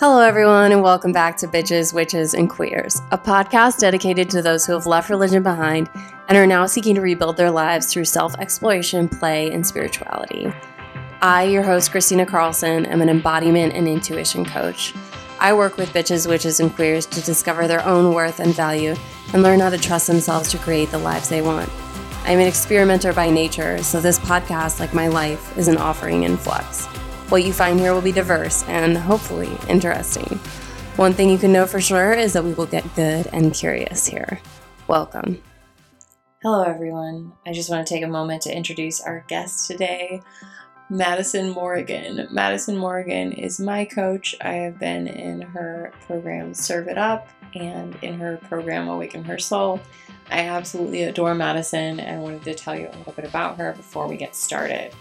Hello, everyone, and welcome back to Bitches, Witches, and Queers, a podcast dedicated to those who have left religion behind and are now seeking to rebuild their lives through self exploration, play, and spirituality. I, your host, Christina Carlson, am an embodiment and intuition coach. I work with bitches, witches, and queers to discover their own worth and value and learn how to trust themselves to create the lives they want. I'm an experimenter by nature, so this podcast, like my life, is an offering in flux. What you find here will be diverse and hopefully interesting. One thing you can know for sure is that we will get good and curious here. Welcome. Hello, everyone. I just want to take a moment to introduce our guest today, Madison Morgan. Madison Morgan is my coach. I have been in her program Serve It Up and in her program Awaken Her Soul. I absolutely adore Madison and wanted to tell you a little bit about her before we get started.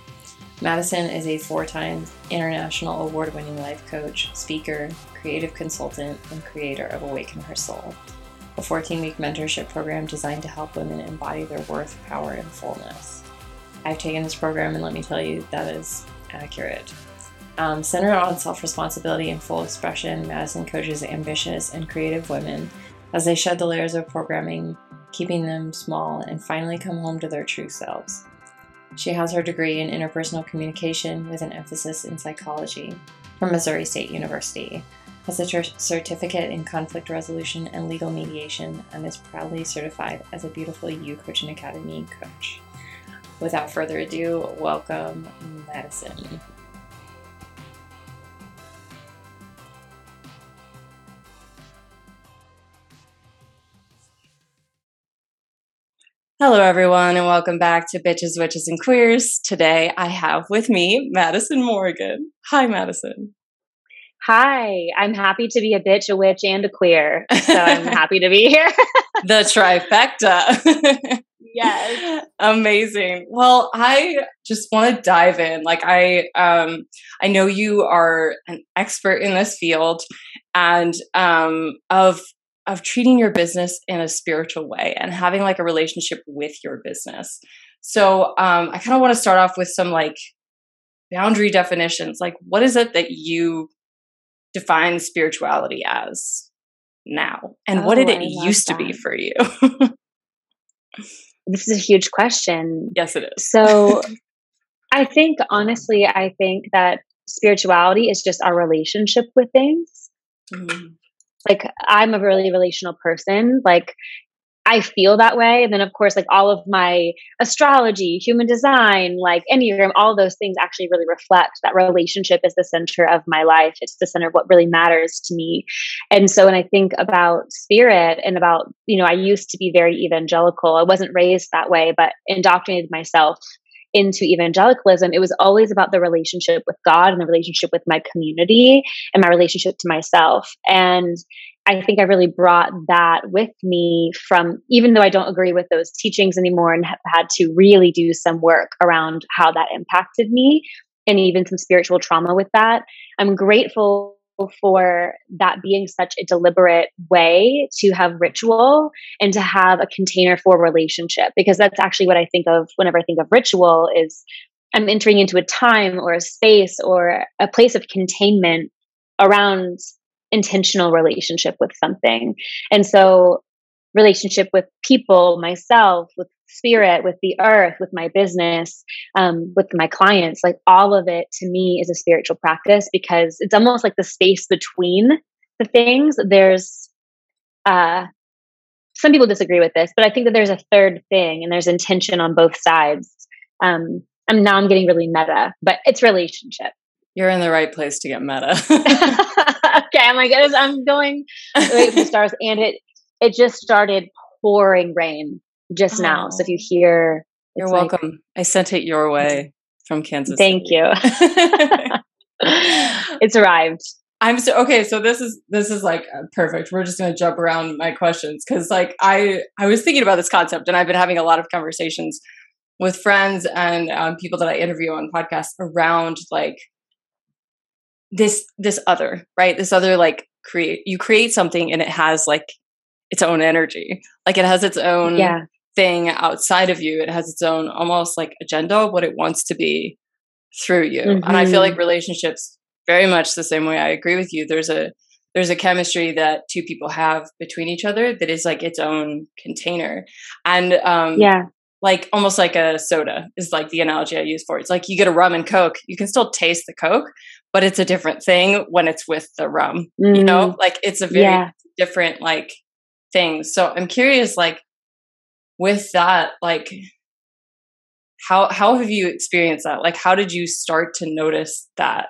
Madison is a four time international award winning life coach, speaker, creative consultant, and creator of Awaken Her Soul, a 14 week mentorship program designed to help women embody their worth, power, and fullness. I've taken this program, and let me tell you, that is accurate. Um, centered on self responsibility and full expression, Madison coaches ambitious and creative women as they shed the layers of programming, keeping them small, and finally come home to their true selves. She has her degree in interpersonal communication with an emphasis in psychology from Missouri State University, has a certificate in conflict resolution and legal mediation, and is proudly certified as a Beautiful You Coaching Academy coach. Without further ado, welcome Madison. Hello, everyone, and welcome back to Bitches, Witches, and Queers. Today I have with me Madison Morgan. Hi, Madison. Hi, I'm happy to be a bitch, a witch, and a queer. So I'm happy to be here. the trifecta. yes. Amazing. Well, I just want to dive in. Like I um I know you are an expert in this field and um of of treating your business in a spiritual way and having like a relationship with your business. So um, I kind of want to start off with some like boundary definitions. Like, what is it that you define spirituality as now, and oh, what did it used that. to be for you? this is a huge question. Yes, it is. So I think honestly, I think that spirituality is just our relationship with things. Mm-hmm like I'm a really relational person. Like I feel that way. And then of course, like all of my astrology, human design, like Enneagram, all those things actually really reflect that relationship is the center of my life. It's the center of what really matters to me. And so when I think about spirit and about, you know, I used to be very evangelical. I wasn't raised that way, but indoctrinated myself into evangelicalism, it was always about the relationship with God and the relationship with my community and my relationship to myself. And I think I really brought that with me from, even though I don't agree with those teachings anymore and have had to really do some work around how that impacted me and even some spiritual trauma with that. I'm grateful for that being such a deliberate way to have ritual and to have a container for relationship because that's actually what I think of whenever I think of ritual is I'm entering into a time or a space or a place of containment around intentional relationship with something. And so relationship with people, myself, with spirit, with the earth, with my business, um, with my clients. Like all of it to me is a spiritual practice because it's almost like the space between the things. There's, uh, some people disagree with this, but I think that there's a third thing and there's intention on both sides. Um, and now I'm getting really meta, but it's relationship. You're in the right place to get meta. okay, I'm like, I'm going wait for the stars, and it it just started pouring rain just oh. now. So if you hear, you're welcome. Like, I sent it your way from Kansas. Thank City. you. it's arrived. I'm so okay. So this is this is like uh, perfect. We're just gonna jump around my questions because like I I was thinking about this concept and I've been having a lot of conversations with friends and um, people that I interview on podcasts around like this this other right this other like create you create something and it has like its own energy like it has its own yeah thing outside of you. It has its own almost like agenda, what it wants to be through you. Mm-hmm. And I feel like mm-hmm. relationships very much the same way. I agree with you. There's a there's a chemistry that two people have between each other that is like its own container. And um yeah. Like almost like a soda is like the analogy I use for it. It's like you get a rum and coke, you can still taste the coke, but it's a different thing when it's with the rum. Mm. You know, mm. like it's a very yeah. different like thing. So I'm curious, like with that, like how how have you experienced that? Like how did you start to notice that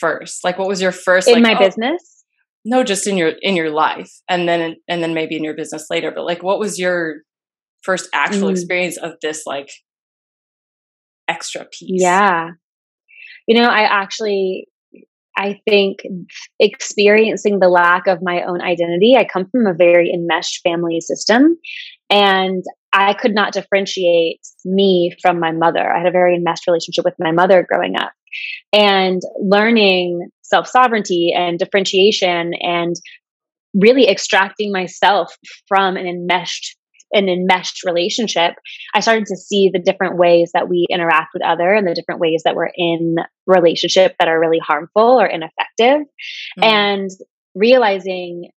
first? Like what was your first in like, my oh, business? No, just in your in your life, and then and then maybe in your business later. But like, what was your first actual mm. experience of this like extra piece? Yeah, you know, I actually I think experiencing the lack of my own identity, I come from a very enmeshed family system. And I could not differentiate me from my mother. I had a very enmeshed relationship with my mother growing up. And learning self sovereignty and differentiation and really extracting myself from an enmeshed an enmeshed relationship, I started to see the different ways that we interact with other and the different ways that we're in relationship that are really harmful or ineffective. Mm. And realizing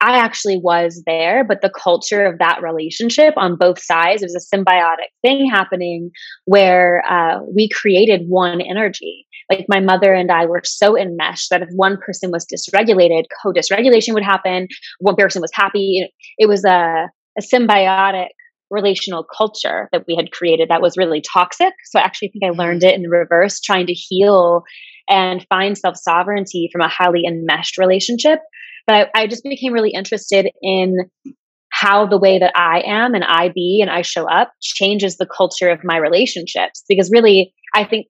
I actually was there, but the culture of that relationship on both sides, it was a symbiotic thing happening where uh, we created one energy. Like my mother and I were so enmeshed that if one person was dysregulated, co dysregulation would happen. One person was happy. It was a a symbiotic relational culture that we had created that was really toxic. So I actually think I learned it in reverse, trying to heal and find self sovereignty from a highly enmeshed relationship. But I, I, just became really interested in how the way that I am and I be and I show up changes the culture of my relationships. Because really, I think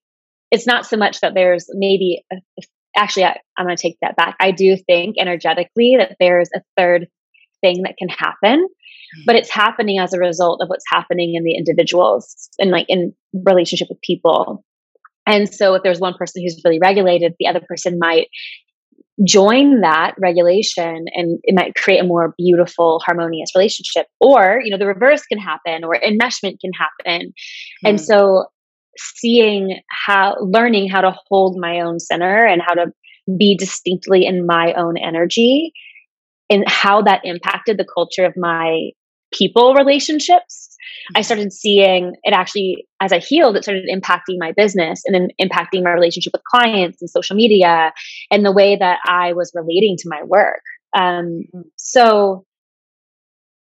it's not so much that there's maybe, a, actually, I, I'm going to take that back. I do think energetically that there's a third thing that can happen mm-hmm. but it's happening as a result of what's happening in the individuals and like in relationship with people and so if there's one person who's really regulated the other person might join that regulation and it might create a more beautiful harmonious relationship or you know the reverse can happen or enmeshment can happen mm. and hmm. so seeing how learning how to hold my own center and how to be distinctly in my own energy and how that impacted the culture of my people relationships. I mm-hmm. started seeing it actually, as I healed, it started impacting my business and then impacting my relationship with clients and social media and the way that I was relating to my work. Um, mm-hmm. so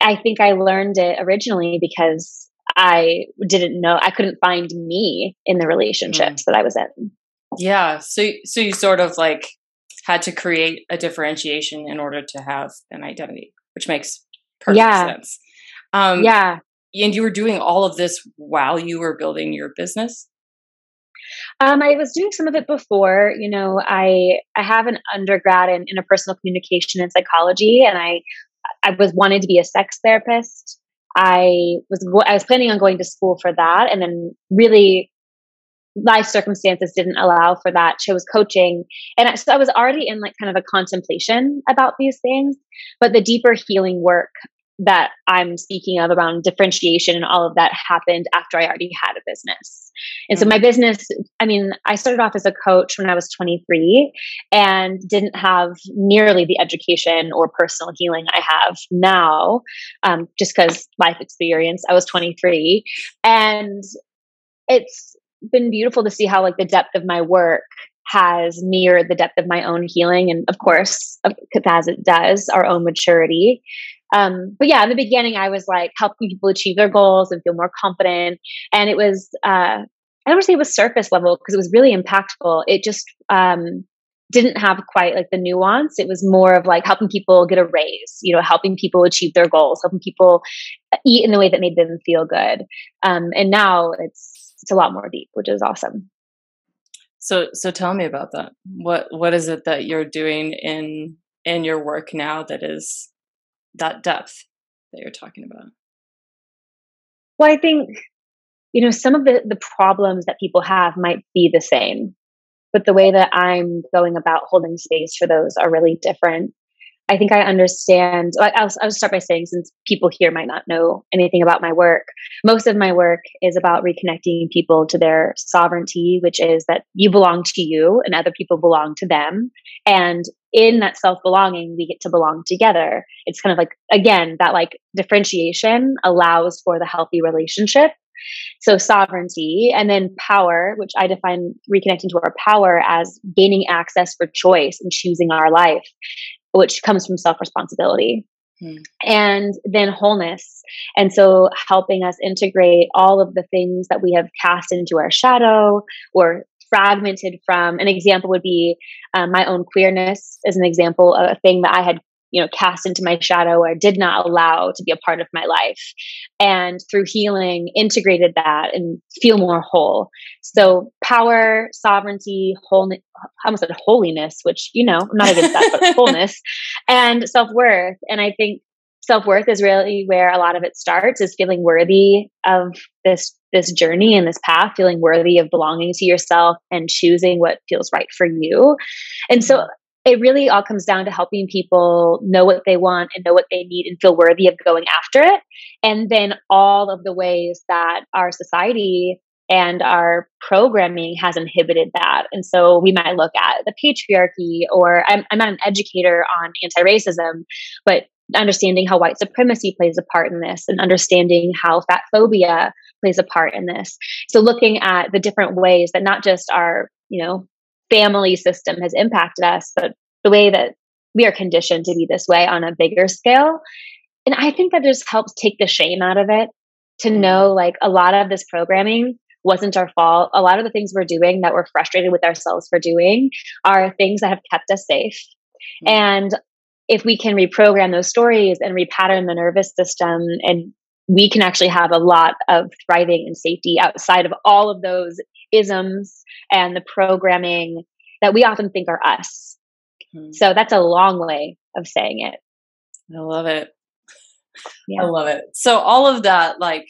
I think I learned it originally because I didn't know, I couldn't find me in the relationships mm. that I was in. Yeah. So, so you sort of like had to create a differentiation in order to have an identity, which makes perfect yeah. sense. Um, yeah. And you were doing all of this while you were building your business? Um, I was doing some of it before. You know, I I have an undergrad in interpersonal communication and psychology, and I I was wanted to be a sex therapist. I was I was planning on going to school for that, and then really life circumstances didn't allow for that. Chose coaching, and I, so I was already in like kind of a contemplation about these things. But the deeper healing work that I'm speaking of around differentiation and all of that happened after I already had a business. And so my mm-hmm. business, I mean, I started off as a coach when I was 23 and didn't have nearly the education or personal healing I have now, um, just because life experience. I was 23. And it's been beautiful to see how, like, the depth of my work has mirrored the depth of my own healing and of course as it does our own maturity um, but yeah, in the beginning, I was like helping people achieve their goals and feel more confident. And it was, uh, I don't want to say it was surface level because it was really impactful. It just um, didn't have quite like the nuance. It was more of like helping people get a raise, you know, helping people achieve their goals, helping people eat in the way that made them feel good. Um, and now it's it's a lot more deep, which is awesome. So so tell me about that. What what is it that you're doing in in your work now that is that depth that you're talking about? Well, I think, you know, some of the, the problems that people have might be the same, but the way that I'm going about holding space for those are really different. I think I understand. I'll, I'll start by saying, since people here might not know anything about my work, most of my work is about reconnecting people to their sovereignty, which is that you belong to you and other people belong to them. And in that self belonging, we get to belong together. It's kind of like, again, that like differentiation allows for the healthy relationship. So sovereignty and then power, which I define reconnecting to our power as gaining access for choice and choosing our life which comes from self responsibility. Hmm. And then wholeness. And so helping us integrate all of the things that we have cast into our shadow or fragmented from. An example would be um, my own queerness, as an example, of a thing that I had you know cast into my shadow or did not allow to be a part of my life and through healing integrated that and feel more whole so power sovereignty wholeness i almost said holiness which you know i'm not against that but wholeness and self-worth and i think self-worth is really where a lot of it starts is feeling worthy of this this journey and this path feeling worthy of belonging to yourself and choosing what feels right for you and so mm-hmm. it really all comes down to helping people know what they want and know what they need and feel worthy of going after it. And then all of the ways that our society and our programming has inhibited that. And so we might look at the patriarchy, or I'm, I'm not an educator on anti racism, but understanding how white supremacy plays a part in this and understanding how fat phobia plays a part in this. So looking at the different ways that not just our, you know, family system has impacted us, but the way that we are conditioned to be this way on a bigger scale. And I think that just helps take the shame out of it to know like a lot of this programming wasn't our fault. A lot of the things we're doing that we're frustrated with ourselves for doing are things that have kept us safe. Mm-hmm. And if we can reprogram those stories and repattern the nervous system and we can actually have a lot of thriving and safety outside of all of those isms and the programming that we often think are us. Mm-hmm. So that's a long way of saying it. I love it. Yeah. I love it. So all of that, like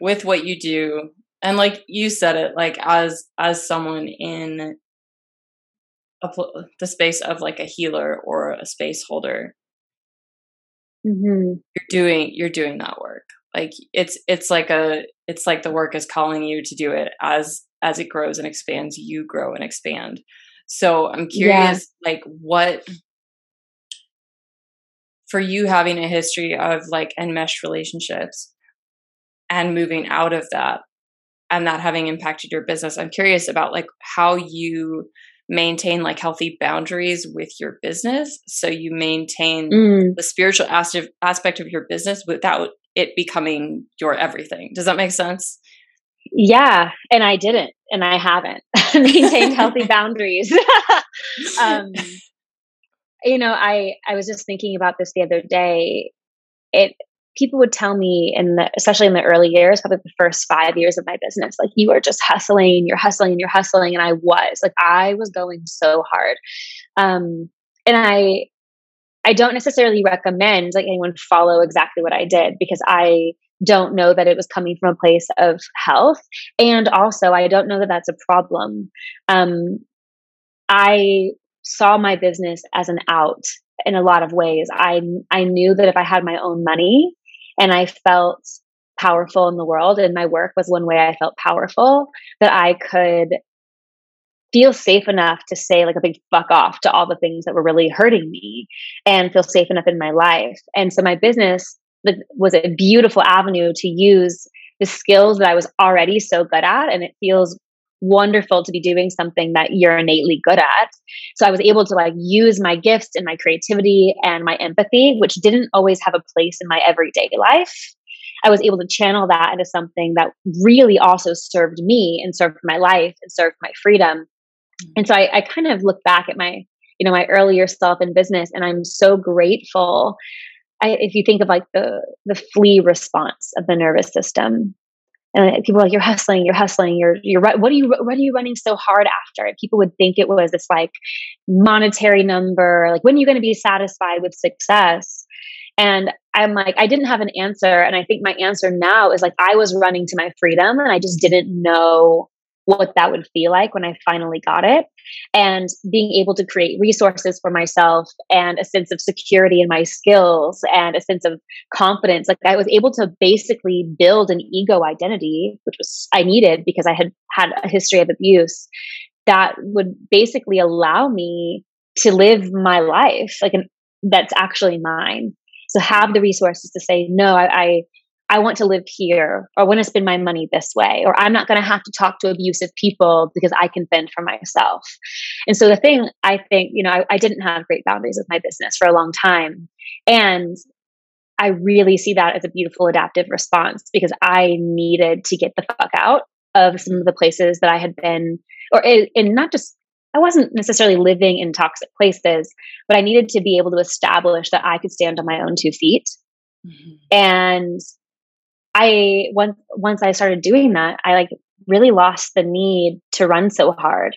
with what you do, and like you said it, like as as someone in the space of like a healer or a space holder, mm-hmm. you're doing you're doing that work. Like it's it's like a it's like the work is calling you to do it as as it grows and expands, you grow and expand. So I'm curious, yeah. like, what for you having a history of like enmeshed relationships and moving out of that and that having impacted your business, I'm curious about like how you maintain like healthy boundaries with your business so you maintain mm. the spiritual aspect of your business without it becoming your everything. Does that make sense? Yeah, and I didn't, and I haven't maintained healthy boundaries. um, you know, I I was just thinking about this the other day. It people would tell me in the especially in the early years, probably the first five years of my business, like you are just hustling, you're hustling, and you're hustling, and I was like I was going so hard, um, and I I don't necessarily recommend like anyone follow exactly what I did because I don't know that it was coming from a place of health. And also, I don't know that that's a problem. Um, I saw my business as an out in a lot of ways. I I knew that if I had my own money and I felt powerful in the world and my work was one way I felt powerful that I could feel safe enough to say like a big fuck off to all the things that were really hurting me and feel safe enough in my life. And so my business was a beautiful avenue to use the skills that I was already so good at. And it feels wonderful to be doing something that you're innately good at. So I was able to like use my gifts and my creativity and my empathy, which didn't always have a place in my everyday life. I was able to channel that into something that really also served me and served my life and served my freedom. Mm-hmm. And so I, I kind of look back at my, you know, my earlier self in business and I'm so grateful I, if you think of like the the flee response of the nervous system, and people are like, "You're hustling, you're hustling, you're you're what are you what are you running so hard after?" And people would think it was this like monetary number, like when are you going to be satisfied with success? And I'm like, I didn't have an answer, and I think my answer now is like I was running to my freedom, and I just didn't know what that would feel like when I finally got it. And being able to create resources for myself and a sense of security in my skills and a sense of confidence. Like I was able to basically build an ego identity, which was I needed because I had had a history of abuse that would basically allow me to live my life like an, that's actually mine. So have the resources to say, no, I, I I want to live here or I want to spend my money this way or I'm not going to have to talk to abusive people because I can fend for myself. And so the thing I think, you know, I, I didn't have great boundaries with my business for a long time. And I really see that as a beautiful adaptive response because I needed to get the fuck out of some of the places that I had been, or in not just, I wasn't necessarily living in toxic places, but I needed to be able to establish that I could stand on my own two feet. Mm-hmm. And I once once I started doing that, I like really lost the need to run so hard.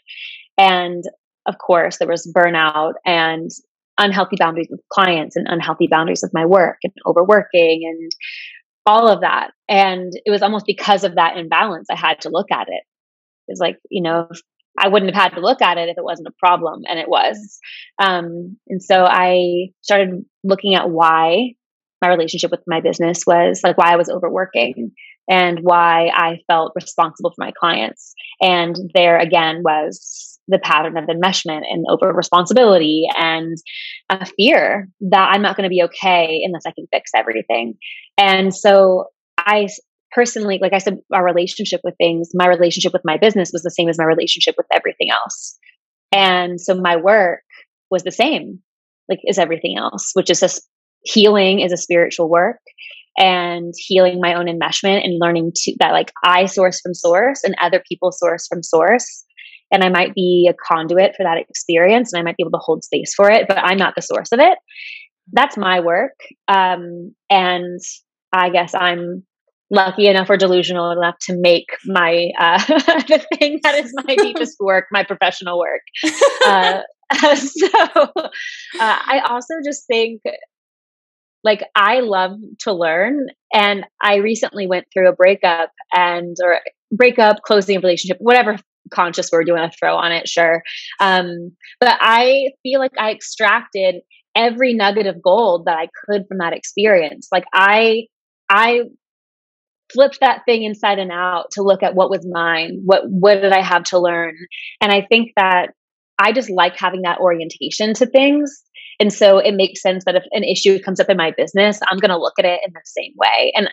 And of course, there was burnout and unhealthy boundaries with clients and unhealthy boundaries with my work and overworking and all of that. And it was almost because of that imbalance I had to look at it. It was like, you know, I wouldn't have had to look at it if it wasn't a problem, and it was. Um, and so I started looking at why my relationship with my business was like why I was overworking and why I felt responsible for my clients. And there again was the pattern of enmeshment and over responsibility and a fear that I'm not going to be okay unless I can fix everything. And so I personally, like I said, our relationship with things, my relationship with my business was the same as my relationship with everything else. And so my work was the same, like as everything else, which is just healing is a spiritual work and healing my own enmeshment and learning to that like I source from source and other people source from source. And I might be a conduit for that experience and I might be able to hold space for it, but I'm not the source of it. That's my work. Um, and I guess I'm lucky enough or delusional enough to make my uh, the thing that is my deepest work my professional work uh, so uh, i also just think like I love to learn and I recently went through a breakup and or breakup, closing a relationship, whatever conscious word you want to throw on it, sure. Um, but I feel like I extracted every nugget of gold that I could from that experience. Like I I flipped that thing inside and out to look at what was mine, what what did I have to learn. And I think that I just like having that orientation to things and so it makes sense that if an issue comes up in my business, I'm going to look at it in the same way. And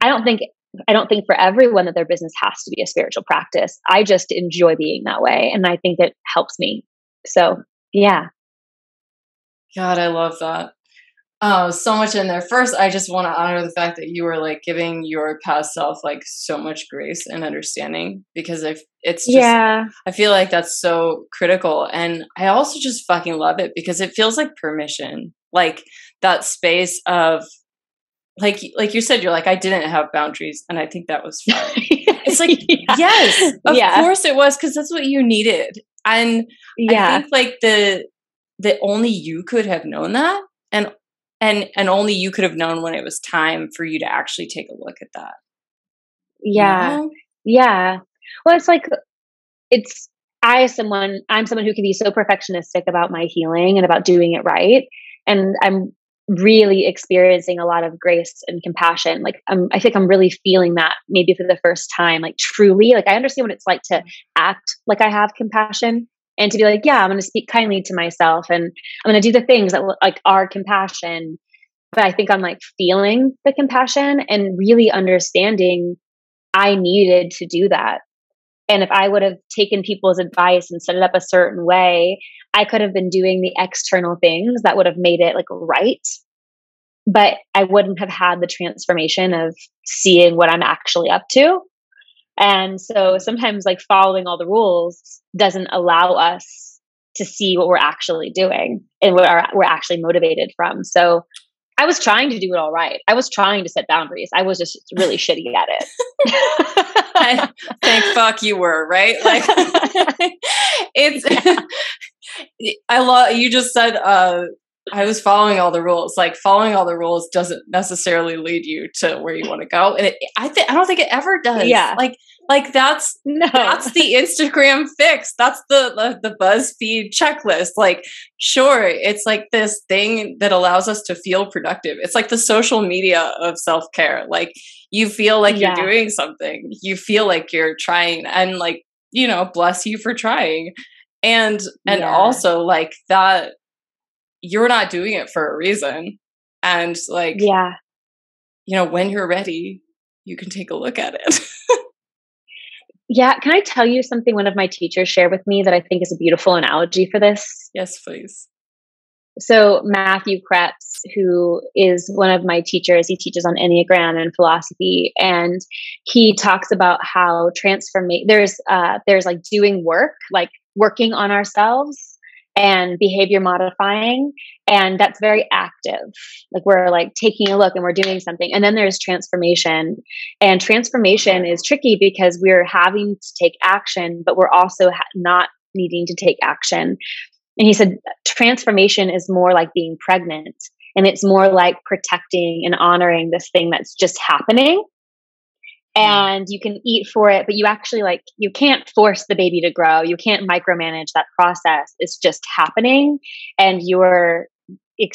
I don't think I don't think for everyone that their business has to be a spiritual practice. I just enjoy being that way and I think it helps me. So, yeah. God, I love that. Oh, so much in there. First, I just want to honor the fact that you were like giving your past self like so much grace and understanding because if it's just, yeah, I feel like that's so critical. And I also just fucking love it because it feels like permission, like that space of like like you said, you're like I didn't have boundaries, and I think that was fun. it's like yeah. yes, of yeah. course it was because that's what you needed, and yeah, I think like the the only you could have known that and and and only you could have known when it was time for you to actually take a look at that. Yeah. You know? yeah. Well it's like it's i as someone i'm someone who can be so perfectionistic about my healing and about doing it right and i'm really experiencing a lot of grace and compassion. Like I'm, i think i'm really feeling that maybe for the first time like truly. Like i understand what it's like to act like i have compassion and to be like, yeah, I'm going to speak kindly to myself and I'm going to do the things that like are compassion. But I think I'm like feeling the compassion and really understanding I needed to do that. And if I would have taken people's advice and set it up a certain way, I could have been doing the external things that would have made it like right. But I wouldn't have had the transformation of seeing what I'm actually up to and so sometimes like following all the rules doesn't allow us to see what we're actually doing and what are, we're actually motivated from. So I was trying to do it all right. I was trying to set boundaries. I was just really shitty at it. I, thank fuck you were, right? Like it's yeah. I love you just said uh I was following all the rules. Like following all the rules doesn't necessarily lead you to where you want to go, and it, I think I don't think it ever does. Yeah, like Like that's no. that's the Instagram fix. That's the, the the BuzzFeed checklist. Like, sure, it's like this thing that allows us to feel productive. It's like the social media of self care. Like, you feel like yeah. you're doing something. You feel like you're trying, and like you know, bless you for trying. And and yeah. also like that, you're not doing it for a reason. And like, yeah, you know, when you're ready, you can take a look at it. yeah. Can I tell you something one of my teachers shared with me that I think is a beautiful analogy for this? Yes, please. So, Matthew Krebs, who is one of my teachers, he teaches on Enneagram and philosophy, and he talks about how transformation there's uh, there's like doing work, like working on ourselves, and behavior modifying and that's very active. Like we're like taking a look and we're doing something and then there's transformation. And transformation is tricky because we're having to take action but we're also ha- not needing to take action. And he said transformation is more like being pregnant and it's more like protecting and honoring this thing that's just happening Mm. and you can eat for it but you actually like you can't force the baby to grow. You can't micromanage that process. It's just happening and you're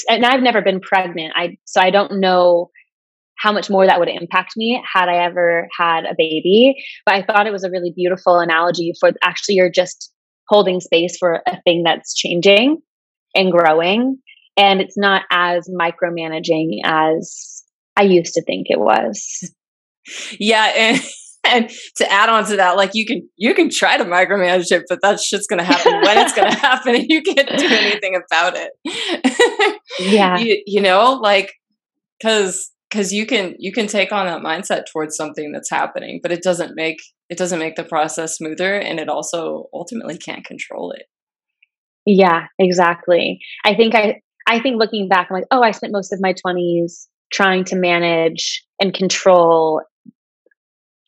and i've never been pregnant. I so i don't know how much more that would impact me had i ever had a baby but i thought it was a really beautiful analogy for actually you're just holding space for a thing that's changing and growing and it's not as micromanaging as i used to think it was yeah, and and to add on to that, like you can you can try to micromanage it, but that shit's gonna happen when it's gonna happen, and you can't do anything about it. yeah, you, you know, like because because you can you can take on that mindset towards something that's happening, but it doesn't make it doesn't make the process smoother, and it also ultimately can't control it. Yeah, exactly. I think I I think looking back, I'm like, oh, I spent most of my 20s trying to manage and control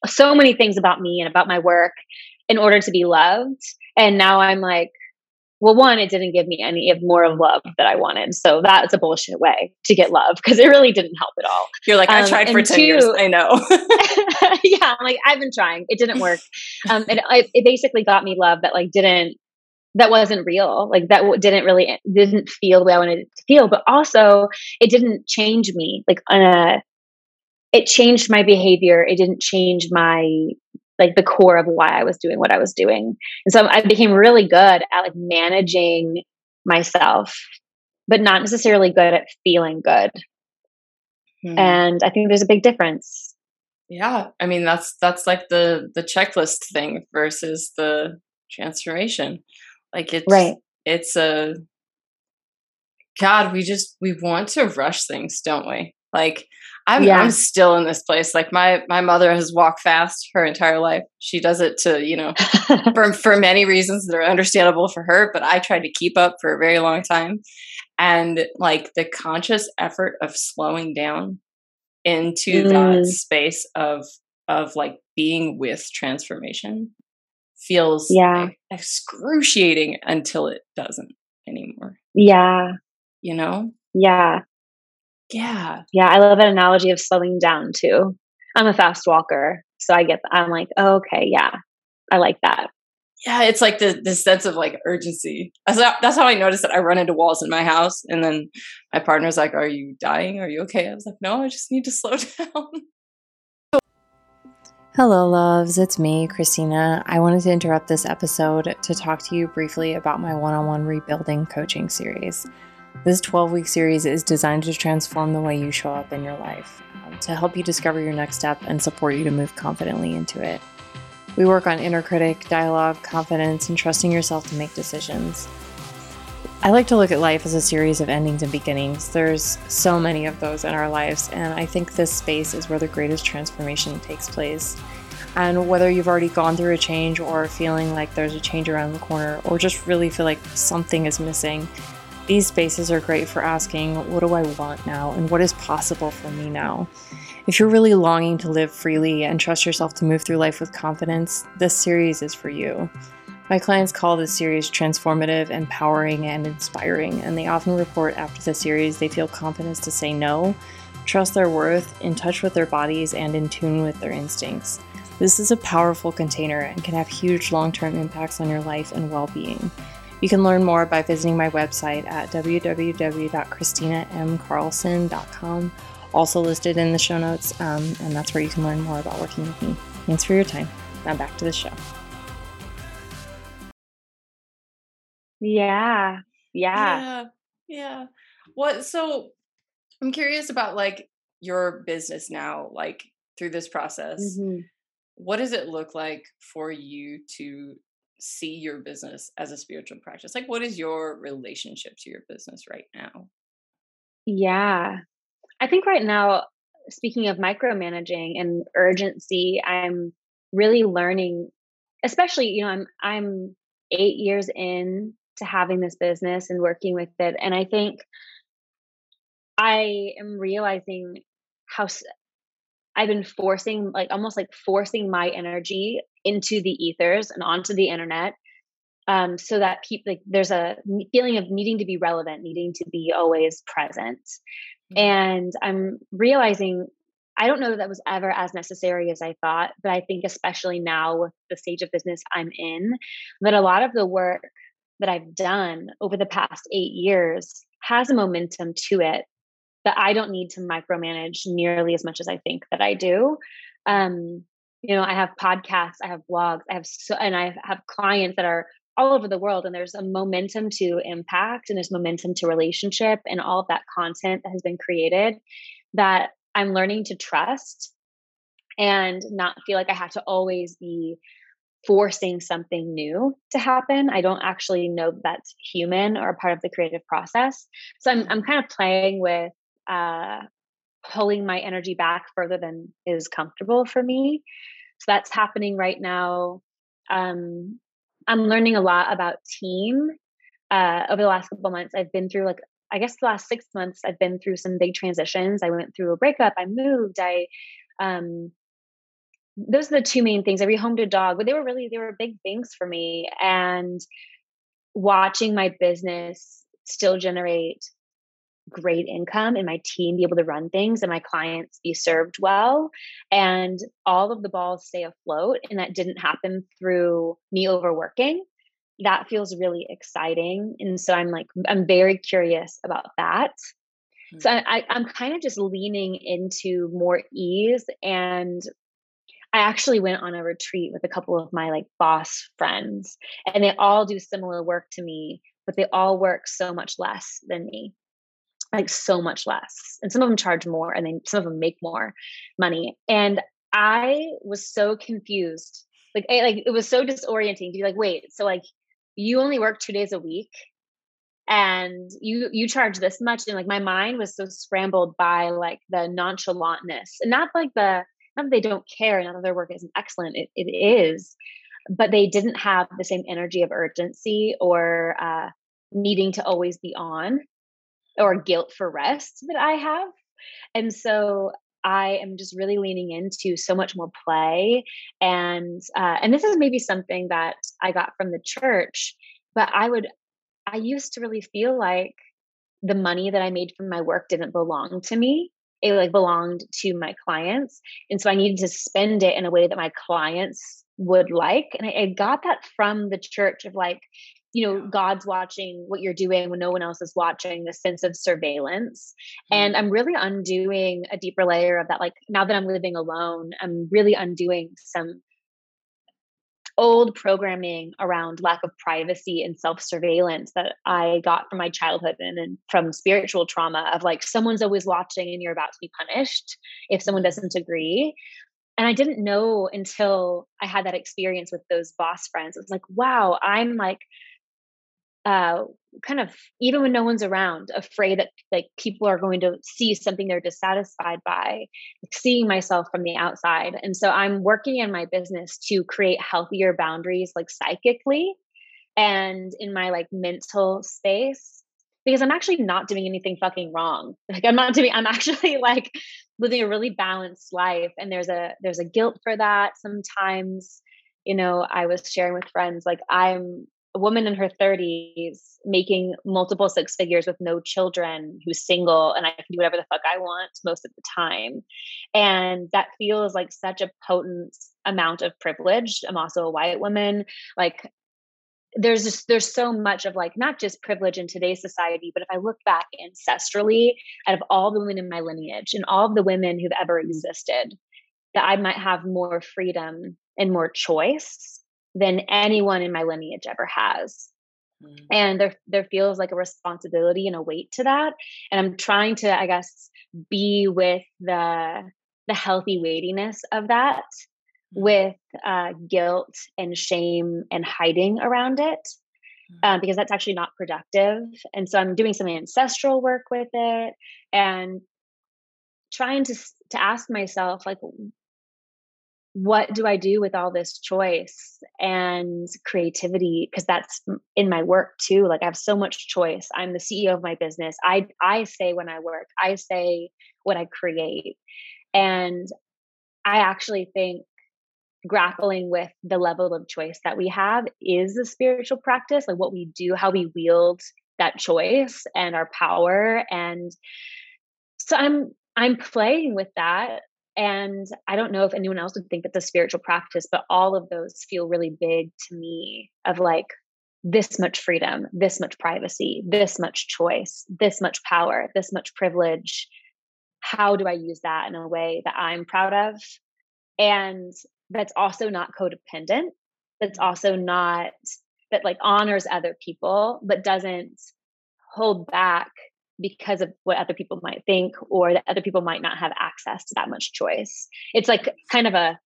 so many things about me and about my work in order to be loved. And now I'm like, well, one, it didn't give me any of more of love that I wanted. So that's a bullshit way to get love because it really didn't help at all. You're like, I um, tried for 10 two, years. I know. yeah. I'm like, I've been trying. It didn't work. Um, and it, it basically got me love that like didn't, that wasn't real. Like that didn't really, didn't feel the way I wanted it to feel. But also it didn't change me like on a, it changed my behavior. It didn't change my like the core of why I was doing what I was doing. And so I became really good at like managing myself, but not necessarily good at feeling good. Hmm. And I think there's a big difference. Yeah. I mean that's that's like the the checklist thing versus the transformation. Like it's right. it's a God, we just we want to rush things, don't we? Like I'm yeah. I'm still in this place. Like my my mother has walked fast her entire life. She does it to, you know, for for many reasons that are understandable for her, but I tried to keep up for a very long time. And like the conscious effort of slowing down into mm. that space of of like being with transformation feels yeah excruciating until it doesn't anymore. Yeah. You know? Yeah. Yeah. Yeah. I love that analogy of slowing down too. I'm a fast walker. So I get, I'm like, oh, okay. Yeah. I like that. Yeah. It's like the, the sense of like urgency. That's how, that's how I noticed that I run into walls in my house. And then my partner's like, are you dying? Are you okay? I was like, no, I just need to slow down. Hello, loves. It's me, Christina. I wanted to interrupt this episode to talk to you briefly about my one on one rebuilding coaching series. This 12 week series is designed to transform the way you show up in your life, um, to help you discover your next step and support you to move confidently into it. We work on inner critic, dialogue, confidence, and trusting yourself to make decisions. I like to look at life as a series of endings and beginnings. There's so many of those in our lives, and I think this space is where the greatest transformation takes place. And whether you've already gone through a change or feeling like there's a change around the corner, or just really feel like something is missing, these spaces are great for asking, what do I want now and what is possible for me now? If you're really longing to live freely and trust yourself to move through life with confidence, this series is for you. My clients call this series transformative, empowering, and inspiring, and they often report after the series they feel confidence to say no, trust their worth, in touch with their bodies, and in tune with their instincts. This is a powerful container and can have huge long term impacts on your life and well being. You can learn more by visiting my website at www.christinamcarlson.com, also listed in the show notes, um, and that's where you can learn more about working with me. Thanks for your time. Now back to the show. Yeah. Yeah. Yeah. Yeah. What so I'm curious about like your business now, like through this process. Mm-hmm. What does it look like for you to see your business as a spiritual practice? Like, what is your relationship to your business right now? Yeah. I think right now, speaking of micromanaging and urgency, I'm really learning, especially, you know, I'm, I'm eight years in to having this business and working with it. And I think I am realizing how I've been forcing, like almost like forcing my energy into the ethers and onto the internet, um, so that people like there's a feeling of needing to be relevant, needing to be always present. Mm-hmm. And I'm realizing I don't know that that was ever as necessary as I thought, but I think especially now with the stage of business I'm in, that a lot of the work that I've done over the past eight years has a momentum to it that I don't need to micromanage nearly as much as I think that I do. Um, you know, I have podcasts, I have blogs, I have so, and I have clients that are all over the world, and there's a momentum to impact, and there's momentum to relationship, and all of that content that has been created that I'm learning to trust and not feel like I have to always be forcing something new to happen. I don't actually know that's human or part of the creative process. So I'm I'm kind of playing with uh, pulling my energy back further than is comfortable for me. So that's happening right now. Um, I'm learning a lot about team. Uh, over the last couple months, I've been through like I guess the last six months, I've been through some big transitions. I went through a breakup. I moved. I um, those are the two main things. I rehomed a dog, but they were really they were big things for me. And watching my business still generate great income and my team be able to run things and my clients be served well and all of the balls stay afloat and that didn't happen through me overworking that feels really exciting and so i'm like i'm very curious about that mm-hmm. so I, i'm kind of just leaning into more ease and I actually went on a retreat with a couple of my like boss friends and they all do similar work to me, but they all work so much less than me like so much less and some of them charge more and then some of them make more money and i was so confused like I, like it was so disorienting to be like wait so like you only work two days a week and you you charge this much? And like my mind was so scrambled by like the nonchalantness and not like the not that they don't care not that their work isn't excellent it, it is but they didn't have the same energy of urgency or uh, needing to always be on or guilt for rest that I have. And so I am just really leaning into so much more play, and uh, and this is maybe something that I got from the church. But I would, I used to really feel like the money that I made from my work didn't belong to me. It like belonged to my clients, and so I needed to spend it in a way that my clients would like. And I, I got that from the church of like, you know god's watching what you're doing when no one else is watching the sense of surveillance mm-hmm. and i'm really undoing a deeper layer of that like now that i'm living alone i'm really undoing some old programming around lack of privacy and self-surveillance that i got from my childhood and, and from spiritual trauma of like someone's always watching and you're about to be punished if someone doesn't agree and I didn't know until I had that experience with those boss friends. It was like, wow, I'm like uh, kind of even when no one's around afraid that like people are going to see something they're dissatisfied by like, seeing myself from the outside. And so i'm working in my business to create healthier boundaries like psychically and in my like mental space because i'm actually not doing anything fucking wrong. Like i'm not doing i'm actually like living a really balanced life and there's a there's a guilt for that sometimes. You know i was sharing with friends like i'm a woman in her 30s making multiple six figures with no children who's single and I can do whatever the fuck I want most of the time. And that feels like such a potent amount of privilege. I'm also a white woman. Like there's just there's so much of like not just privilege in today's society, but if I look back ancestrally, out of all the women in my lineage and all of the women who've ever existed, that I might have more freedom and more choice than anyone in my lineage ever has. Mm. And there there feels like a responsibility and a weight to that. And I'm trying to, I guess, be with the the healthy weightiness of that mm. with uh, guilt and shame and hiding around it mm. um, because that's actually not productive and so i'm doing some ancestral work with it and trying to to ask myself like what do I do with all this choice and creativity? Because that's in my work too. Like I have so much choice. I'm the CEO of my business. I I say when I work. I say what I create. And I actually think grappling with the level of choice that we have is a spiritual practice, like what we do, how we wield that choice and our power. And so I'm I'm playing with that and I don't know if anyone else would think that's a spiritual practice, but all of those feel really big to me of like this much freedom, this much privacy, this much choice, this much power, this much privilege. How do I use that in a way that I'm proud of? And that's also not codependent. That's mm. also not that like honors other people, but doesn't hold back because of what other people might think or that other people might not have access to that much choice. It's like kind of a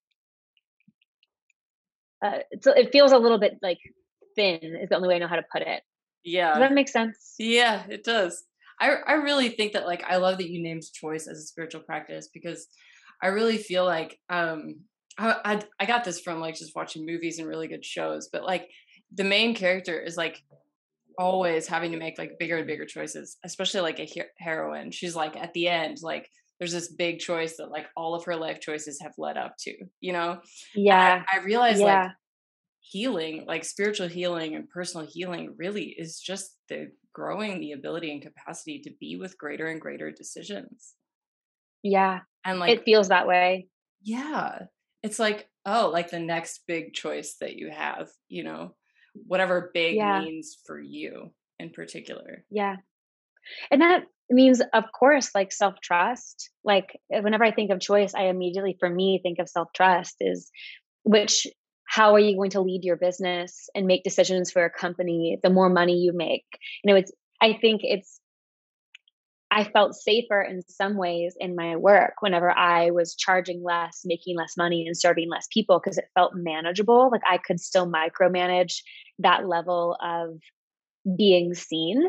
uh, it feels a little bit like thin is the only way i know how to put it. Yeah. does that make sense? Yeah it does. I i really think that like i love that you named choice as a spiritual practice because i really feel like um I, I i got this from like just watching movies and really good shows but like the main character is like always having to make like bigger and bigger choices, especially like a heroine. She's like at the end, like there's this big choice that like all of her life choices have led up to, you know? Yeah. I, I realized yeah. like healing, like spiritual healing and personal healing really is just the growing the ability and capacity to be with greater and greater decisions. Yeah. And like it feels that way. Yeah. It's like, oh, like the next big choice that you have, you know? Whatever big yeah. means for you in particular. Yeah. And that means, of course, like self trust. Like, eh, whenever I think of choice, I immediately, for me, think of self trust is which, how are you going to lead your business and make decisions for a company the more money you make? You know, it's, I think it's I felt safer in some ways in my work whenever I was charging less, making less money, and serving less people because it felt manageable. Like I could still micromanage that level of being seen.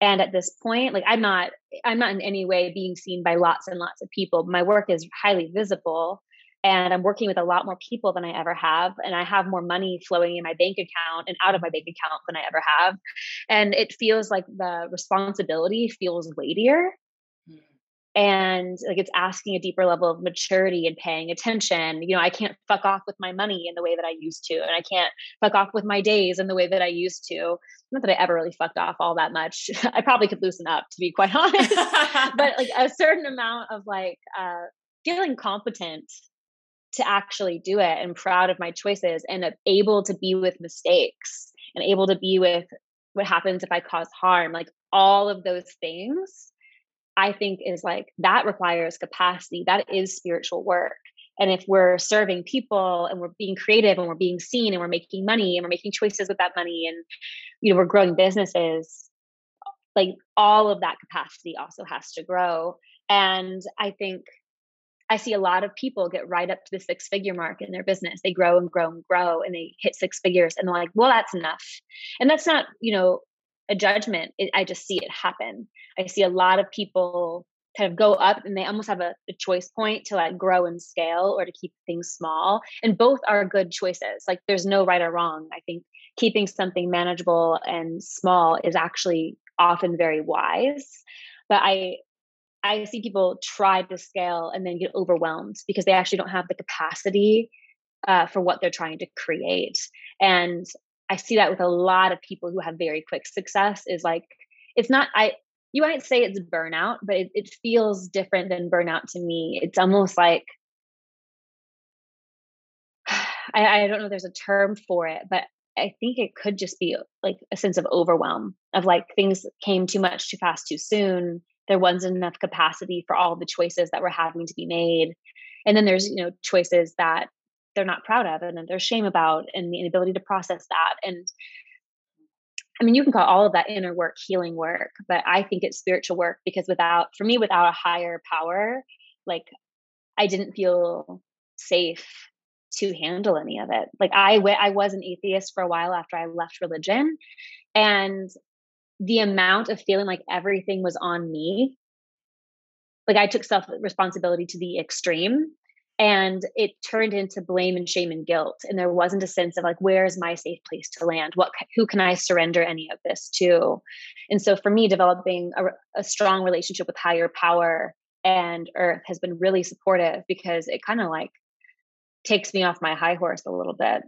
And at this point, like I'm not, I'm not in any way being seen by lots and lots of people. My work is highly visible and I'm working with a lot more people than I ever have. And I have more money flowing in my bank account and out of my bank account than I ever have. And it feels like the responsibility feels weightier. Mm. And like it's asking a deeper level of maturity and paying attention. You know, I can't fuck off with my money in the way that I used to, and I can't fuck off with my days in the way that I used to. Not that I ever really fucked off all that much. I probably could loosen up, to be quite honest. but like a certain amount of like uh, feeling competent to actually do it and proud of my choices and able to be with mistakes and able to be with what happens if I cause harm. Like all of those things, I think is like that requires capacity. That is spiritual work. And if we're serving people and we're being creative and we're being seen and we're making money and we're making choices with that money and you know we're growing businesses, like all of that capacity also has to grow. And I think I see a lot of people get right up to the six figure mark in their business. They grow and grow and grow and they hit six figures and they're like, well, that's enough. And that's not, you know, a judgment. It, I just see it happen. I see a lot of people kind of go up and they almost have a, a, choice point to like grow and scale or to keep things small. And both are good choices. Like there's no right or wrong. I think keeping something manageable and small is actually often very wise. But I I see people try to scale and then get overwhelmed because they actually don't have the capacity uh, for what they're trying to create. And I see that with a lot of people who have very quick success. Is like it's not I. You might say it's burnout, but it, it feels different than burnout to me. It's almost like I, I don't know there's a term for it, but I think it could just be like a sense of overwhelm of like things came too much too fast too soon. There wasn't enough capacity for all the choices that were having to be made. And then there's, you know, choices that they're not proud of and there's shame about and the inability to process that. And I mean, you can call all of that inner work healing work, but I think it's spiritual work because without, for me, without a higher power, like I didn't feel safe to handle any of it. Like I, I was an atheist for a while after I left religion, and the amount of feeling like everything was on me, like I took self responsibility to the extreme, and it turned into blame and shame and guilt. And there wasn't a sense of like, where is my safe place to land? What, who can I surrender any of this to? And so for me, developing a, a strong relationship with higher power and earth has been really supportive because it kind of like takes me off my high horse a little bit.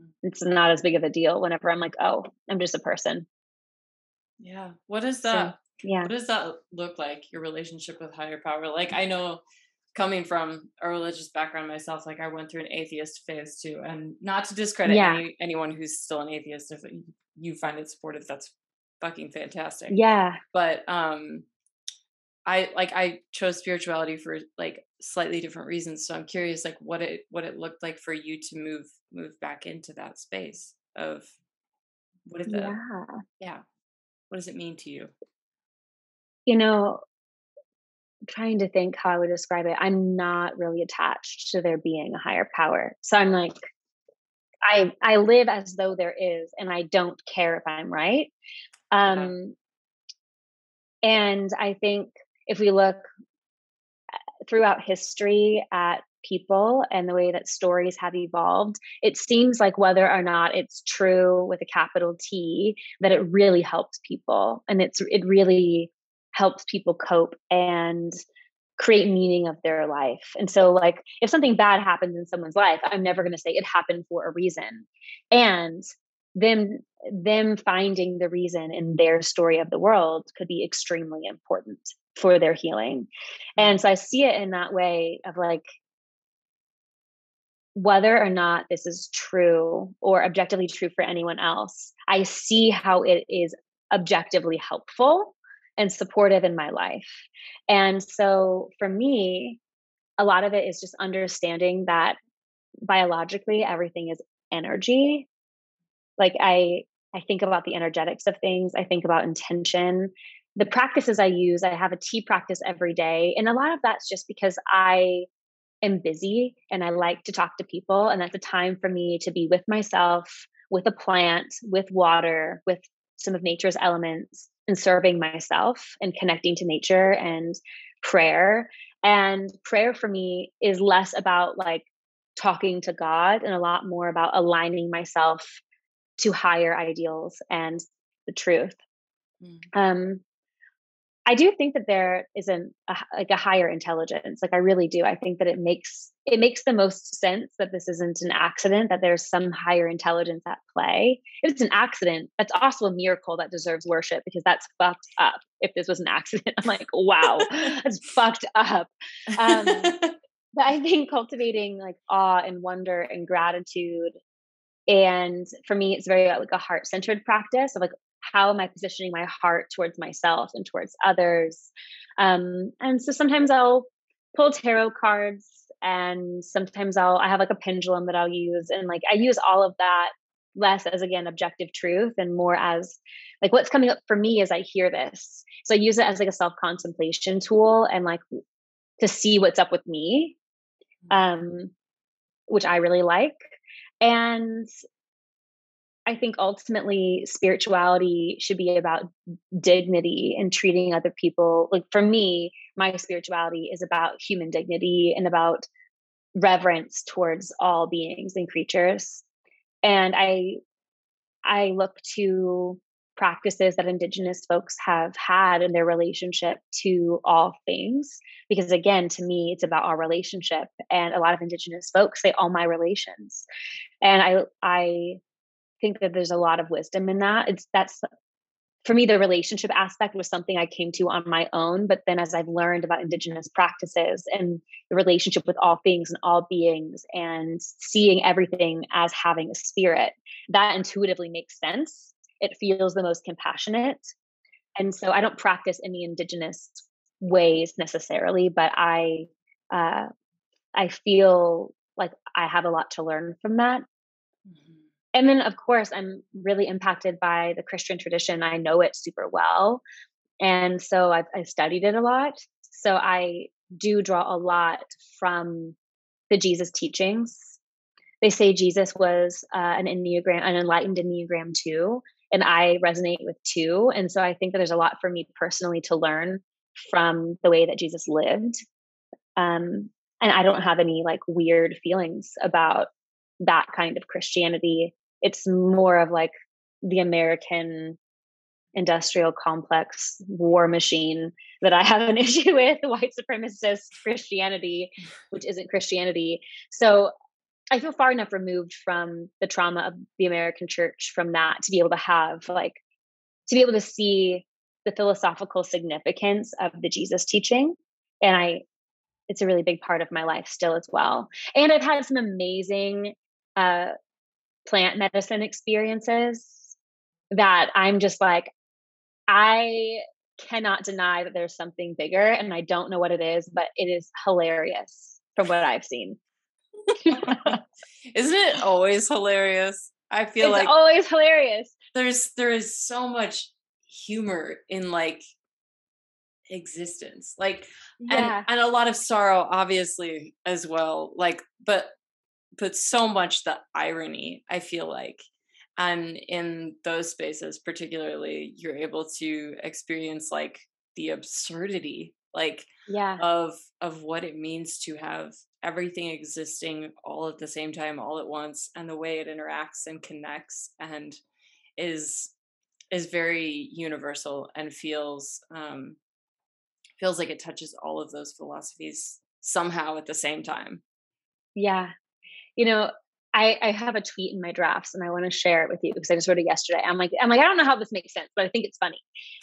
Mm. It's not as big of a deal whenever I'm like, oh, I'm just a person. Yeah. What does that? So, yeah. What does that look like? Your relationship with higher power? Like, I know coming from a religious background myself, like I went through an atheist phase too, and not to discredit yeah. any, anyone who's still an atheist. If you find it supportive, that's fucking fantastic. Yeah. But um, I like I chose spirituality for like slightly different reasons. So I'm curious, like what it what it looked like for you to move move back into that space of what is that? Yeah. yeah. What does it mean to you? You know, trying to think how I would describe it. I'm not really attached to there being a higher power. So I'm like, I I live as though there is, and I don't care if I'm right. Um. And I think if we look uh, throughout history at people and the way that stories have evolved, it seems like whether or not it's true with a capital T, that it really helps people and it's it really helps people cope and create meaning of their life. And so like if something bad happens in someone's life, I'm never going to say it happened for a reason. And them them finding the reason in their story of the world could be extremely important for their healing. Mm. And so I see it in that way of like, whether or not this is true or objectively true for anyone else, I see how it is objectively helpful and supportive in my life. And so for me, a lot of it is just understanding that biologically everything is energy. Like I I think about the energetics of things, I think about intention, the practices I use, I have a tea practice every day. And a lot of that's just because I am busy and I like to talk to people. And that's a time for me to be with myself, with a plant, with water, with some of nature's elements, and serving myself and connecting to nature and prayer. And prayer for me is less about like talking to God and a lot more about aligning myself to higher ideals and the truth. Mm. Um, I do think that there is an a, like a higher intelligence. Like I really do. I think that it makes it makes the most sense that this isn't an accident. That there's some higher intelligence at play. If it's an accident, that's also a miracle that deserves worship because that's fucked up. If this was an accident, I'm like, wow, that's fucked up. Um, but I think cultivating like awe and wonder and gratitude and for me it's very like a heart centered practice of like how am I positioning my heart towards myself and towards others? Um, and so sometimes I'll pull tarot cards and sometimes I'll I have like a pendulum that I'll use and like I use all of that less as again objective truth and more as like what's coming up for me as I hear this. So I use it as like a self contemplation tool and like to see what's up with me, mm-hmm. um, which I really like. And I think ultimately spirituality should be about dignity and treating other people. Like for me, my spirituality is about human dignity and about reverence towards all beings and creatures. And I I look to practices that indigenous folks have had in their relationship to all things because again to me it's about our relationship and a lot of indigenous folks say all my relations and i i think that there's a lot of wisdom in that. It's that's for me, the relationship aspect was something I came to on my own. But then as I've learned about Indigenous practices and the relationship with all things and all beings and seeing everything as having a spirit, that intuitively makes sense. It feels the most compassionate. And so I don't practice any Indigenous ways necessarily, but I, uh, I feel like I have a lot to learn from that. And then of course i'm really impacted by the christian tradition. I know it super well and so i've, I've studied it a lot. So i do draw a lot from the jesus teachings. They say jesus was uh, an enneagram an enlightened enneagram two and i resonate with two and so i think that there's a lot for me personally to learn from the way that jesus lived. Um, and i don't have any like weird feelings about that kind of christianity it's more of like the American industrial complex war machine that I have an issue with, white supremacist Christianity, which isn't Christianity. So I feel far enough removed from the trauma of the American church from that to be able to have like to be able to see the philosophical significance of the Jesus teaching. And I it's a really big part of my life still as well. And I've had some amazing uh plant medicine experiences that I'm just like, I cannot deny that there's something bigger and I don't know what it is, but it is hilarious from what I've seen. Isn't it always hilarious? I feel it's like always hilarious. There's there is so much humor in like existence. Like yeah. and, and a lot of sorrow obviously as well. Like but but so much the irony i feel like. And in those spaces particularly you're able to experience like the absurdity like yeah. of of what it means to have everything existing all at the same time all at once and the way it interacts and connects and is is very universal and feels um feels like it touches all of those philosophies somehow at the same time. Yeah you know, I, I have a tweet in my drafts and I want to share it with you because I just wrote it yesterday. I'm like, I'm like, I don't know how this makes sense, but I think it's funny.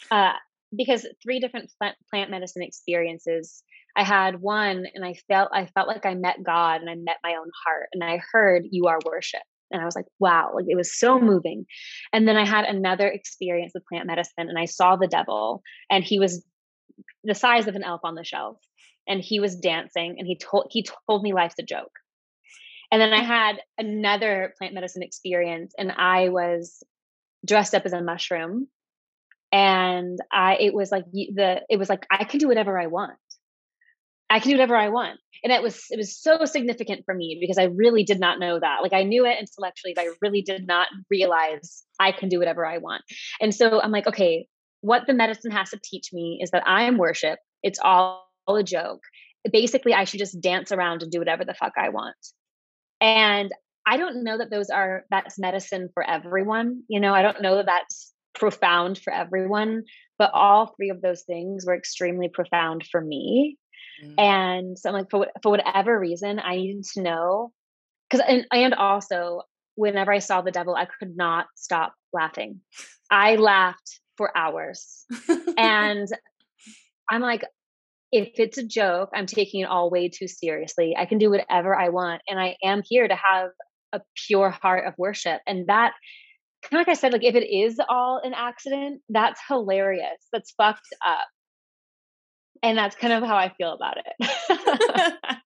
Uh, because three different plant, medicine experiences. I had one and I felt I felt like I met God and I met my own heart and I heard you are worship. And I was like, wow, like it was so moving. And then I had another experience with plant medicine and I saw the devil and he was the size of an elf on the shelf and he was dancing and he told he told me life's a joke and then I had another plant medicine experience, and I was dressed up as a mushroom. And I, it was like the, it was like I can do whatever I want. I can do whatever I want, and it was it was so significant for me because I really did not know that. Like I knew it intellectually, but I really did not realize I can do whatever I want. And so I'm like, okay, what the medicine has to teach me is that I am worship. It's all a joke. Basically, I should just dance around and do whatever the fuck I want. And I don't know that those are that's medicine for everyone. You know, I don't know that that's profound for everyone, but all three of those things were extremely profound for me. Mm. And so I'm like, for for whatever reason, I needed to know because and and also whenever I saw the devil, I could not stop laughing. I laughed for hours, and I'm like, if it's a joke, I'm taking it all way too seriously. I can do whatever I want. And I am here to have a pure heart of worship. And that, kind of like I said, like if it is all an accident, that's hilarious. That's fucked up. And that's kind of how I feel about it.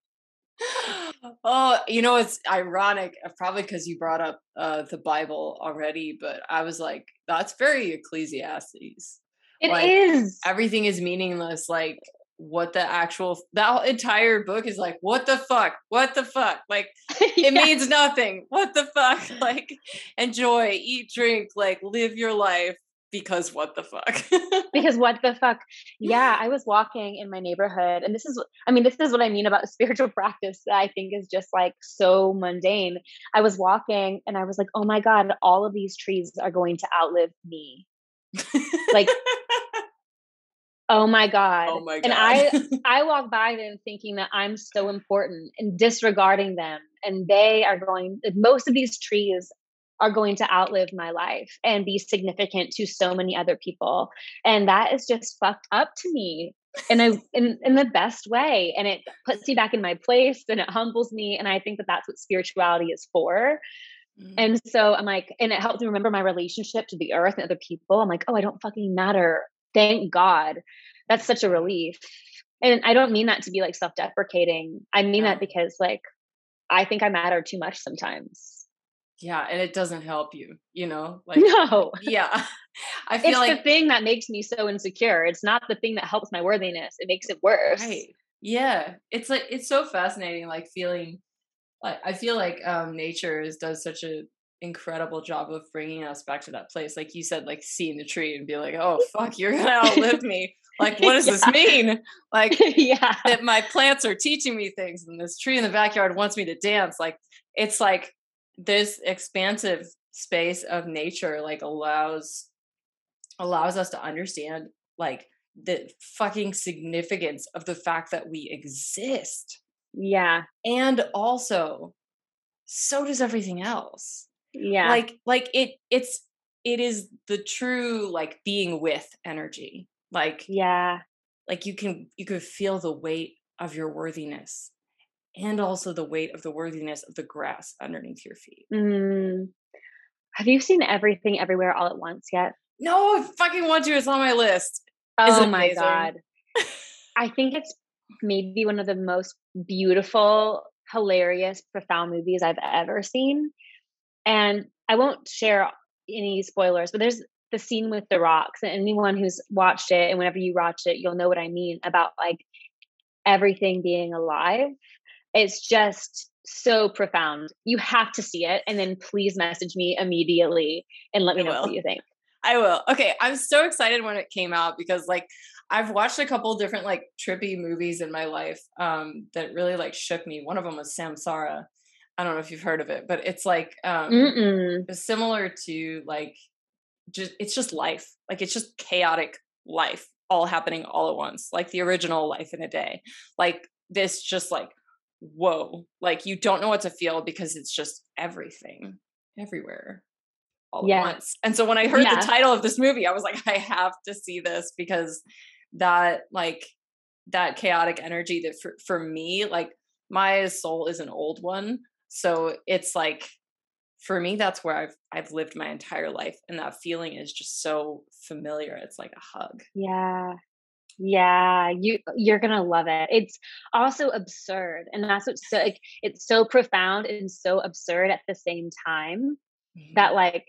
oh, you know, it's ironic, uh, probably because you brought up uh, the Bible already, but I was like, that's very Ecclesiastes. It like, is. Everything is meaningless. Like what the actual that entire book is like what the fuck? What the fuck? Like it means nothing. What the fuck? Like enjoy eat drink like live your life because what the fuck? Because what the fuck? Yeah i was walking in my neighborhood and this is i mean this is what i mean about spiritual practice that i think is just like so mundane. I was walking and i was like oh my god all of these trees are going to outlive me. Like Oh my god. Oh my god. And I I walk by them thinking that I'm so important and disregarding them and they are going most of these trees are going to outlive my life and be significant to so many other people. And that is just fucked up to me in a in, in the best way. And it puts me back in my place and it humbles me. And I think that that's what spirituality is for. Mm-hmm. And so I'm like, and it helps me remember my relationship to the earth and other people. I'm like, oh, I don't fucking matter. Thank God. That's such a relief. And I don't mean that to be like self deprecating. I mean that because like I think I matter too much sometimes. Yeah and it doesn't help you you know like no. yeah. I feel it's like the thing that makes me so insecure. It's not the thing that helps my worthiness. It makes it worse. Right. Yeah. It's like it's so fascinating like feeling like i feel like um nature is, does such a incredible job of bringing us back to that place like you said like seeing the tree and be like oh fuck you're gonna outlive me like what does yeah. this mean like yeah that my plants are teaching me things and this tree in the backyard wants me to dance like it's like this expansive space of nature like allows allows us to understand like the fucking significance of the fact that we exist. Yeah. And also so does everything else. Yeah. Like like it it's it is the true like being with energy. Like Yeah. Like you can you can feel the weight of your worthiness and also the weight of the worthiness of the grass underneath your feet. Mm. Have you seen everything everywhere all at once yet? No, I fucking want to. It's on my list. Oh my god. I think it's maybe one of the most beautiful, hilarious, profound movies I've ever seen. And I won't share any spoilers, but there's the scene with the rocks. And anyone who's watched it, and whenever you watch it, you'll know what I mean about like everything being alive it's just so profound. You have to see it and then please message me immediately and let me I know will. what you think. I will. Okay, I'm so excited when it came out because like I've watched a couple different like trippy movies in my life um that really like shook me. One of them was Samsara. I don't know if you've heard of it, but it's like um similar to like just it's just life. Like it's just chaotic life all happening all at once. Like the original life in a day. Like this just like whoa, like you don't know what to feel because it's just everything everywhere all yeah. at once. And so when I heard yeah. the title of this movie, I was like, I have to see this because that like that chaotic energy that for, for me, like my soul is an old one. So it's like for me, that's where I've I've lived my entire life. And that feeling is just so familiar. It's like a hug. Yeah. Yeah, you you're gonna love it. It's also absurd, and that's what's so like it's so profound and so absurd at the same time mm-hmm. that like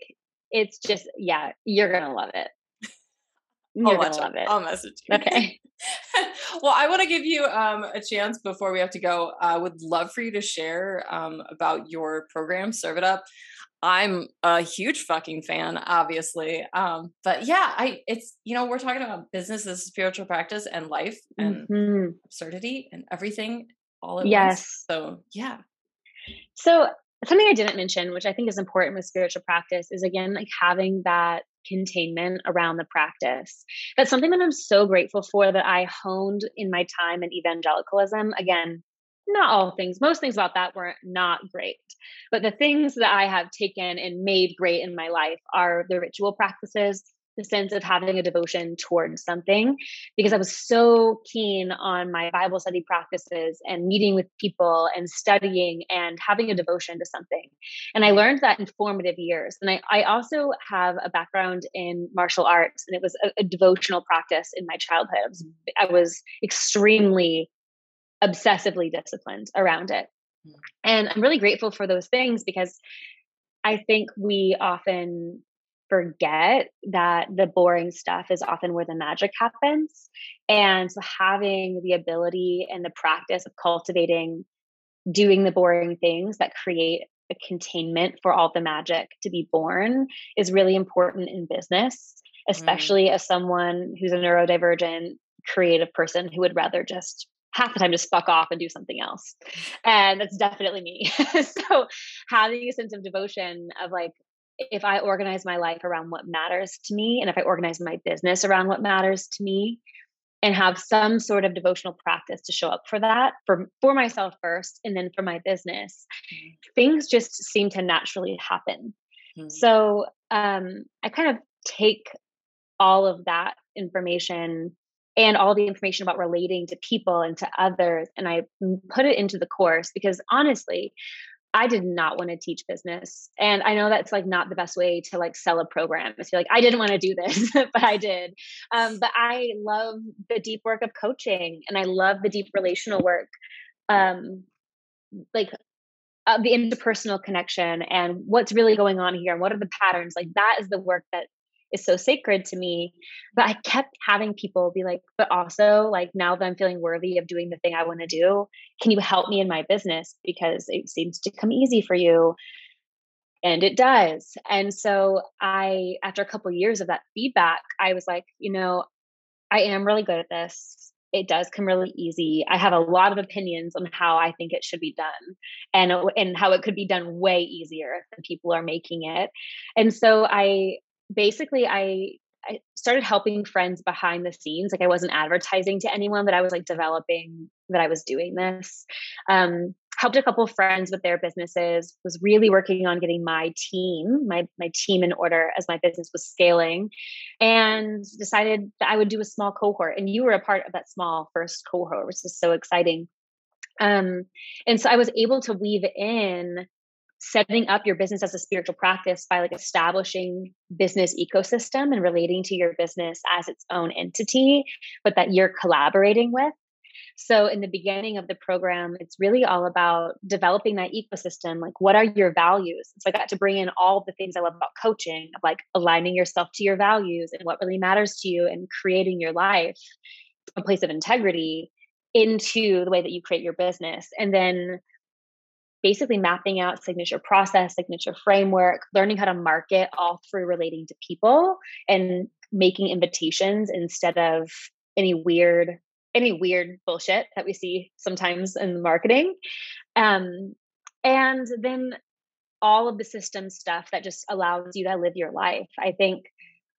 it's just yeah, you're gonna love it. You're I'll gonna love it. I'll message you. Okay. well, I want to give you um, a chance before we have to go. I would love for you to share um, about your program, Serve It Up. I'm a huge fucking fan, obviously. Um, but yeah, I it's you know we're talking about business as spiritual practice and life and mm-hmm. absurdity and everything all at yes. once. So yeah. So something I didn't mention, which I think is important with spiritual practice, is again like having that containment around the practice. That's something that I'm so grateful for that I honed in my time in evangelicalism. Again, not all things, most things about that were not great. But the things that I have taken and made great in my life are the ritual practices, the sense of having a devotion towards something, because I was so keen on my Bible study practices and meeting with people and studying and having a devotion to something. And I learned that in formative years. And I, I also have a background in martial arts, and it was a, a devotional practice in my childhood. I was, I was extremely obsessively disciplined around it. Mm. And I'm really grateful for those things because I think we often forget that the boring stuff is often where the magic happens. And so having the ability and the practice of cultivating doing the boring things that create a containment for all the magic to be born is really important in business, mm. especially mm. as someone who's a neurodivergent creative person who would rather just half the time just fuck off and do something else. And that's definitely me. so having a sense of devotion of like, if I organize my life around what matters to me, and if I organize my business around what matters to me, and have some sort of devotional practice to show up for that for for myself first and then for my business mm-hmm. things just seem to naturally happen Mm-hmm. So um, I kind of take all of that information and all the information about relating to people and to others and I put it into the course because honestly, I did not want to teach business. And I know that's like not the best way to like sell a program. It's like, I didn't want to do this, but I did. Um, but I love the deep work of coaching and I love the deep relational work. Um, like uh, the interpersonal connection and what's really going on here and what are the patterns like that is the work that is so sacred to me. But I kept having people be like, but also, like, now that I'm feeling worthy of doing the thing I want to do, can you help me in my business? Because it seems to come easy for you. And it does. And so I, after a couple of years of that feedback, I was like, you know, I am really good at this. It does come really easy. I have a lot of opinions on how I think it should be done and and how it could be done way easier than people are making it. And so I basically I I started helping friends behind the scenes. Like I wasn't advertising to anyone, but I was like developing that I was doing this. Um, helped a couple friends with their businesses. Was really working on getting my team, my my team in order as my business was scaling, and decided that I would do a small cohort. And you were a part of that small first cohort, which is so exciting. Um, and so I was able to weave in setting up your business as a spiritual practice by like establishing business ecosystem and relating to your business as its own entity but that you're collaborating with. So in the beginning of the program it's really all about developing that ecosystem like what are your values? So i got to bring in all the things i love about coaching of like aligning yourself to your values and what really matters to you and creating your life a place of integrity into the way that you create your business. And then basically mapping out signature process, signature framework, learning how to market all through relating to people and making invitations instead of any weird any weird bullshit that we see sometimes in marketing. Um, and then all of the system stuff that just allows you to live your life. I think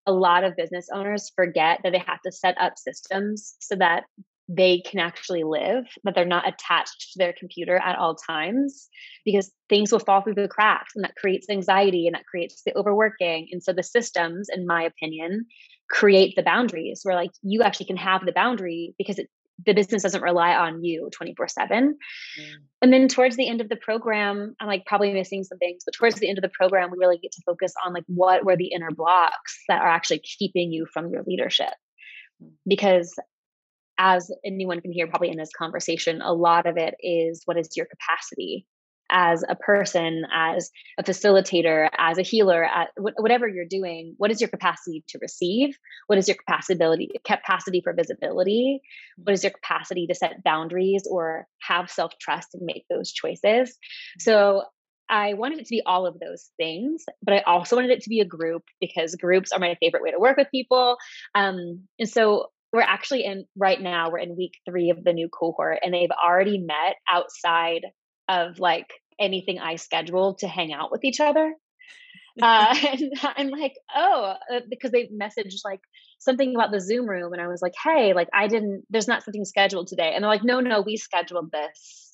a lot of business owners forget that they have to set up systems so that they can actually live, but they're not attached to their computer at all times because things will fall through the cracks and that creates anxiety and that creates the overworking. And so the systems, in my opinion, create the boundaries where like you actually can have the boundary because it, the business doesn't rely on you 24 7 mm. and then towards the end of the program i'm like probably missing some things but towards the end of the program we really get to focus on like what were the inner blocks that are actually keeping you from your leadership mm. because as anyone can hear probably in this conversation, a lot of it is what is your capacity as a person, as a facilitator, as a healer, at whatever you're doing, what is your capacity to receive? What is your capacity capacity for visibility? What is your capacity to set boundaries or have self-trust and make those choices? So I wanted it to be all of those things, but I also wanted it to be a group because groups are my favorite way to work with people. Um, and so we're actually in right now we're in week three of the new cohort and they've already met outside of like anything i scheduled to hang out with each other. Uh, and i'm like oh uh, because they messaged like something about the zoom room and i was like hey like i didn't there's not something scheduled today. And they're like no no we scheduled this.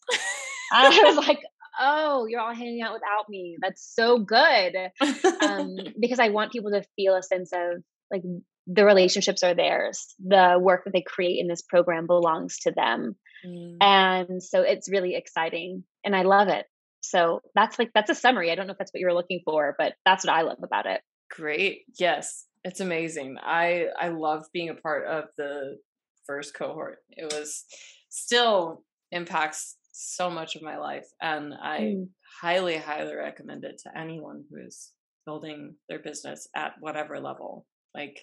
I was like oh you're all hanging out without me. That's so good. Um, because i want people to feel a sense of like the relationships are theirs. The work that they create in this program belongs to them. Mm. And so it's really exciting and I love it. So that's like that's a summary. I don't know if that's what you were looking for, but that's what I love about it. Great. Yes. It's amazing. I I love being a part of the first cohort. It was still impacts so much of my life and I mm. highly highly recommend it to anyone who is building their business at whatever level. Like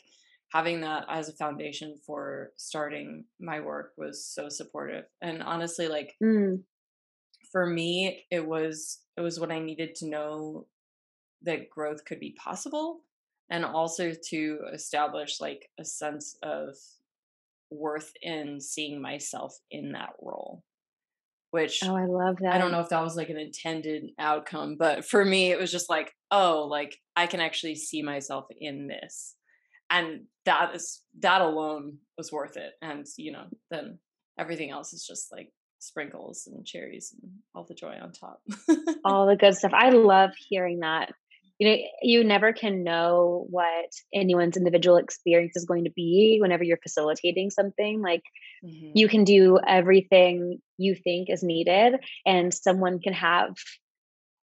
having that as a foundation for starting my work was so supportive. And honestly like mm. for me it was it was what i needed to know that growth could be possible and also to establish like a sense of worth in seeing myself in that role which oh i love that. i don't know if that was like an intended outcome but for me it was just like oh like i can actually see myself in this and that is that alone was worth it and you know then everything else is just like sprinkles and cherries and all the joy on top. All the good stuff. I love hearing that. You know you never can know what anyone's individual experience is going to be whenever you're facilitating something. Like mm-hmm. you can do everything you think is needed and someone can have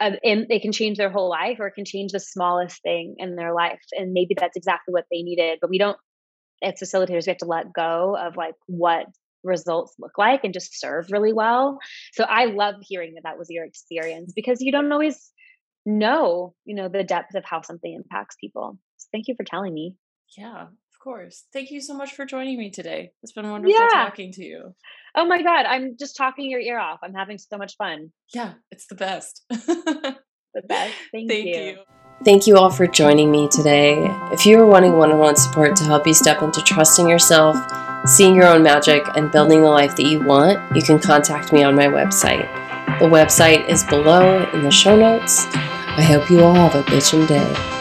and they can change their whole life or it can change the smallest thing in their life and maybe that's exactly what they needed but we don't as facilitators we have to let go of like what results look like and just serve really well so i love hearing that that was your experience because you don't always know, you know, the depth of how something impacts people. So thank you for telling me. Yeah, course. Thank you so much for joining me today. It's been wonderful yeah. talking to you. Oh my God, I'm just talking your ear off. I'm having so much fun. Yeah, it's the best. the best. Thank, Thank you. you. Thank you all for joining me today. If you are wanting one on one support to help you step into trusting yourself, seeing your own magic, and building the life that you want, you can contact me on my website. The website is below in the show notes. I hope you all have a bitchin' day.